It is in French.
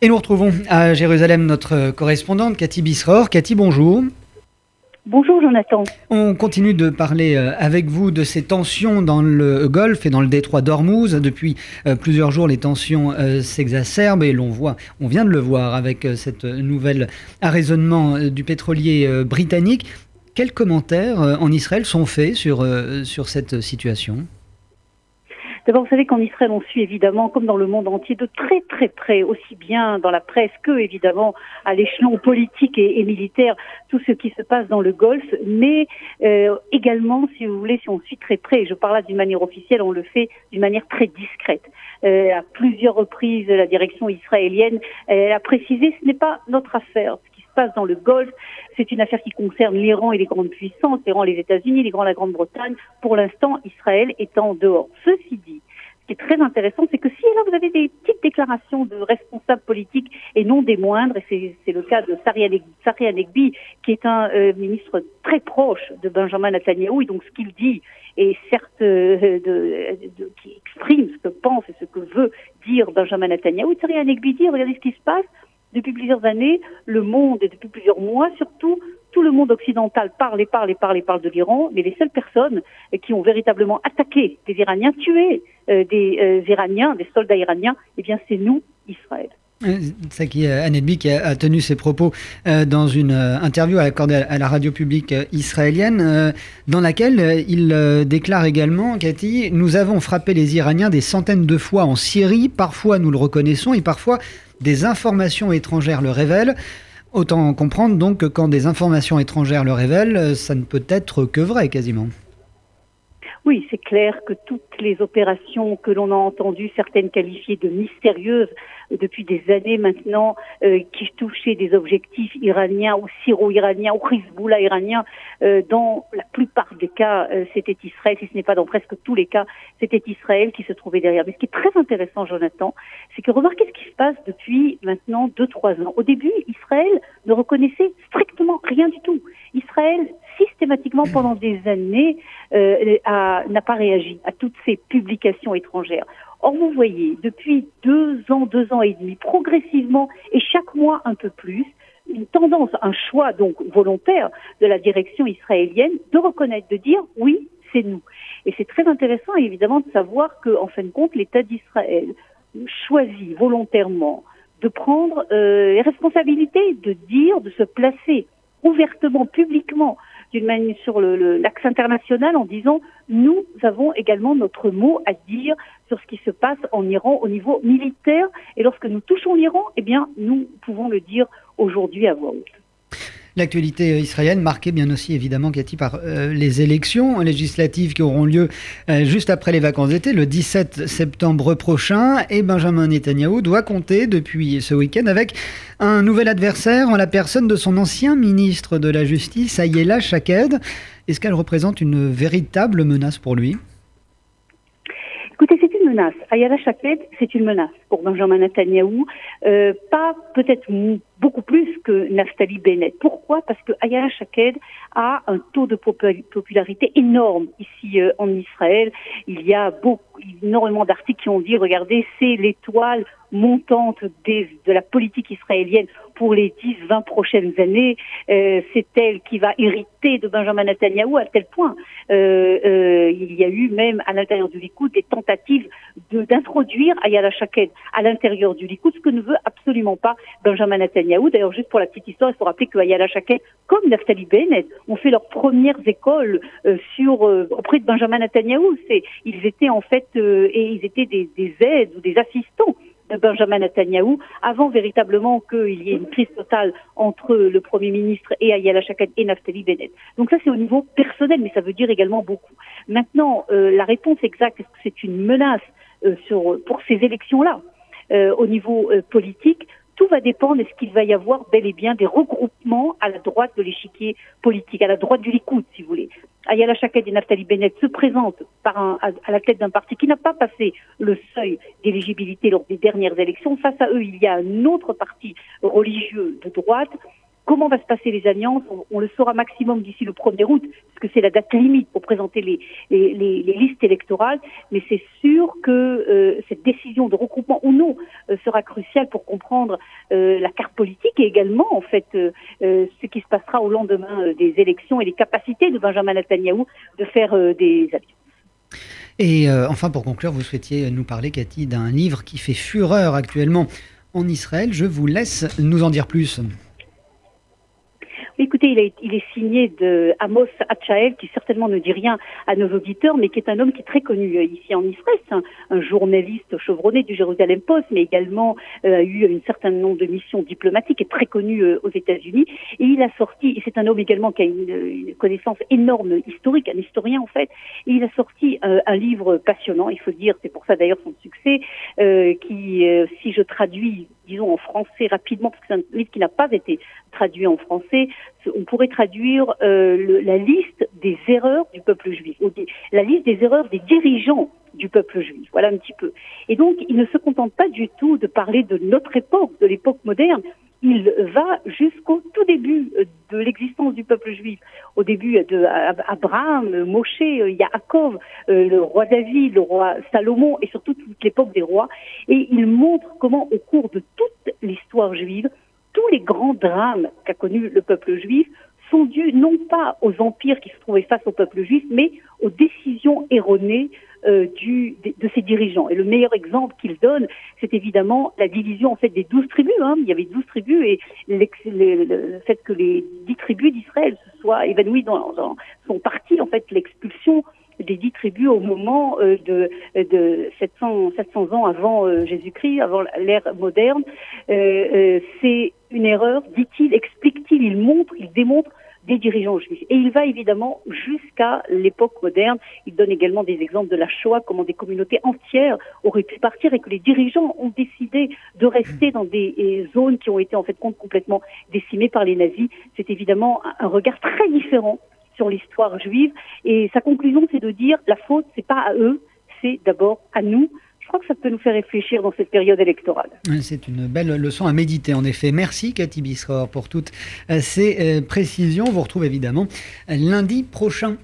Et nous retrouvons à Jérusalem notre correspondante Cathy Bisror. Cathy, bonjour. Bonjour Jonathan. On continue de parler euh, avec vous de ces tensions dans le Golfe et dans le détroit d'Ormuz. Depuis euh, plusieurs jours, les tensions euh, s'exacerbent et l'on voit, on vient de le voir avec cette nouvelle arraisonnement du pétrolier britannique. Quels commentaires en Israël sont faits sur, sur cette situation? D'abord, vous savez qu'en Israël, on suit évidemment, comme dans le monde entier, de très très près, aussi bien dans la presse que évidemment à l'échelon politique et, militaire, tout ce qui se passe dans le Golfe, mais euh, également, si vous voulez, si on suit très près, et je parle là d'une manière officielle, on le fait d'une manière très discrète. Euh, à plusieurs reprises, la direction israélienne a précisé ce n'est pas notre affaire passe dans le Golfe. C'est une affaire qui concerne l'Iran et les grandes puissances, l'Iran, les États-Unis, l'Iran, la Grande-Bretagne. Pour l'instant, Israël est en dehors. Ceci dit, ce qui est très intéressant, c'est que si là vous avez des petites déclarations de responsables politiques et non des moindres, et c'est le cas de Sari Anegbi, qui est un euh, ministre très proche de Benjamin Netanyahu, et donc ce qu'il dit est certes euh, de, qui exprime ce que pense et ce que veut dire Benjamin Netanyahu. Sari Anegbi dit, regardez ce qui se passe, depuis plusieurs années, le monde, et depuis plusieurs mois surtout, tout le monde occidental parle et parle et parle et parle de l'Iran, mais les seules personnes qui ont véritablement attaqué des Iraniens, tué euh, des euh, Iraniens, des soldats iraniens, eh bien c'est nous, Israël. C'est qui Anedbi qui a, tenu ses propos euh, dans une interview accordée à, la radio publique israélienne, dans laquelle il déclare également, Cathy, nous avons frappé les Iraniens des centaines de fois en Syrie, parfois nous le reconnaissons et parfois des informations étrangères le révèlent. Autant comprendre donc que quand des informations étrangères le révèlent, ça ne peut être que vrai quasiment. Oui, c'est clair que toutes les opérations que l'on a entendues, certaines qualifiées de mystérieuses depuis des années maintenant, euh, qui touchaient des objectifs iraniens ou syro-iraniens ou Hezbollah iranien, euh, dans la plupart des cas, euh, c'était Israël, si ce n'est pas dans presque tous les cas, c'était Israël qui se trouvait derrière. Mais ce qui est très intéressant, Jonathan, c'est que remarquez ce qui se passe depuis maintenant deux, trois ans. Au début, Israël ne reconnaissait strictement rien du tout. Israël systématiquement pendant des années euh, n'a pas réagi à toutes ces publications étrangères. Or, vous voyez, depuis deux ans, deux ans et demi, progressivement et chaque mois un peu plus, une tendance, un choix donc volontaire de la direction israélienne de reconnaître, de dire oui, c'est nous. Et c'est très intéressant évidemment de savoir que, en fin de compte, l'État d'Israël choisit volontairement de prendre euh, les responsabilités, de dire, de se placer ouvertement, publiquement, d'une manière sur l'axe international en disant nous avons également notre mot à dire sur ce qui se passe en Iran au niveau militaire et lorsque nous touchons l'Iran, eh bien nous pouvons le dire aujourd'hui à voix haute. L'actualité israélienne marquée bien aussi évidemment, Cathy, par euh, les élections législatives qui auront lieu euh, juste après les vacances d'été, le 17 septembre prochain. Et Benjamin Netanyahou doit compter depuis ce week-end avec un nouvel adversaire en la personne de son ancien ministre de la Justice, Ayela Shaked. Est-ce qu'elle représente une véritable menace pour lui? Menace. Ayala Shaked, c'est une menace pour Benjamin Netanyahou. Euh, pas peut-être beaucoup plus que Naftali Bennett. Pourquoi? Parce que Ayala Shaked a un taux de popularité énorme ici euh, en Israël. Il y a beaucoup, énormément d'articles qui ont dit, regardez, c'est l'étoile montante des, de la politique israélienne pour les 10-20 prochaines années. Euh, c'est elle qui va hériter de Benjamin Netanyahu à tel point. Euh, euh, il y a eu même à l'intérieur du Likoud des tentatives d'introduire Ayala Shaked à l'intérieur du Likoud, ce que ne veut absolument pas Benjamin Netanyahu. D'ailleurs, juste pour la petite histoire, il faut rappeler que Ayala Shaked, comme Naftali Bennett, ont fait leurs premières écoles euh, sur auprès de Benjamin Netanyahu. C'est, ils étaient en fait et ils étaient des, des aides ou des assistants de Benjamin Netanyahu, avant véritablement qu'il y ait une crise totale entre le Premier ministre et Ayala Shaked et Naftali Bennett. Donc ça, c'est au niveau personnel, mais ça veut dire également beaucoup. Maintenant, euh, la réponse exacte, est-ce que c'est une menace euh, pour ces élections-là euh, au niveau politique tout va dépendre est-ce qu'il va y avoir bel et bien des regroupements à la droite de l'échiquier politique, à la droite du Likoud, si vous voulez. Ayala Shaked et Naftali Bennett se présentent à, la tête d'un parti qui n'a pas passé le seuil d'éligibilité lors des dernières élections. Face à eux, il y a un autre parti religieux de droite Comment va se passer les alliances on, le saura maximum d'ici le 1er août, parce que c'est la date limite pour présenter les, listes électorales. Mais c'est sûr que euh, cette décision de regroupement ou non euh, sera cruciale pour comprendre euh, la carte politique et également, en fait, ce qui se passera au lendemain des élections et les capacités de Benjamin Netanyahu de faire des alliances. Et enfin, pour conclure, vous souhaitiez nous parler, Cathy, d'un livre qui fait fureur actuellement en Israël. Je vous laisse nous en dire plus. Écoutez, il est, il est signé de Amos Hatchael, qui certainement ne dit rien à nos auditeurs, mais qui est un homme qui est très connu euh, ici en Israël, un, journaliste chevronné du Jérusalem Post, mais également euh, a eu un certain nombre de missions diplomatiques et très connu euh, aux États-Unis. Et il a sorti, et c'est un homme également qui a une, une, connaissance énorme historique, un historien en fait, et il a sorti un livre passionnant, il faut dire, c'est pour ça d'ailleurs son succès, qui, si je traduis disons en français rapidement, parce que c'est un livre qui n'a pas été traduit en français, on pourrait traduire euh, la liste des erreurs du peuple juif, ou la liste des erreurs des dirigeants du peuple juif. Voilà un petit peu. Et donc, il ne se contente pas du tout de parler de notre époque, de l'époque moderne, il va jusqu'au tout début euh, de l'existence du peuple juif, au début de Abraham, Moshe, Yaakov, euh, le roi David, le roi Salomon et surtout toute l'époque des rois. Et il montre comment au cours de toute l'histoire juive, tous les grands drames qu'a connus le peuple juif sont dus non pas aux empires qui se trouvaient face au peuple juif, mais aux décisions erronées euh, de, ses dirigeants. Et le meilleur exemple qu'il donne, c'est évidemment la division en fait des douze tribus. Hein. Il y avait douze tribus et le, fait que les dix tribus d'Israël se soient évanouies dans, dans son parti, en fait, l'expulsion des dix tribus au moment euh, de, de 700, 700 ans avant euh, Jésus-Christ, avant l'ère moderne. C'est une erreur, dit-il, explique-t-il, il montre, il démontre des dirigeants juifs. Et il va évidemment jusqu'à l'époque moderne. Il donne également des exemples de la Shoah, comment des communautés entières auraient pu partir et que les dirigeants ont décidé de rester dans des zones qui ont été en fait complètement décimées par les nazis. C'est évidemment un regard très différent sur l'histoire juive. Et sa conclusion, c'est de dire la faute, c'est pas à eux, c'est d'abord à nous. Je crois que ça peut nous faire réfléchir dans cette période électorale. C'est une belle leçon à méditer, en effet. Merci, Cathy Bisror, pour toutes euh, ces euh, précisions. On vous retrouve évidemment lundi prochain.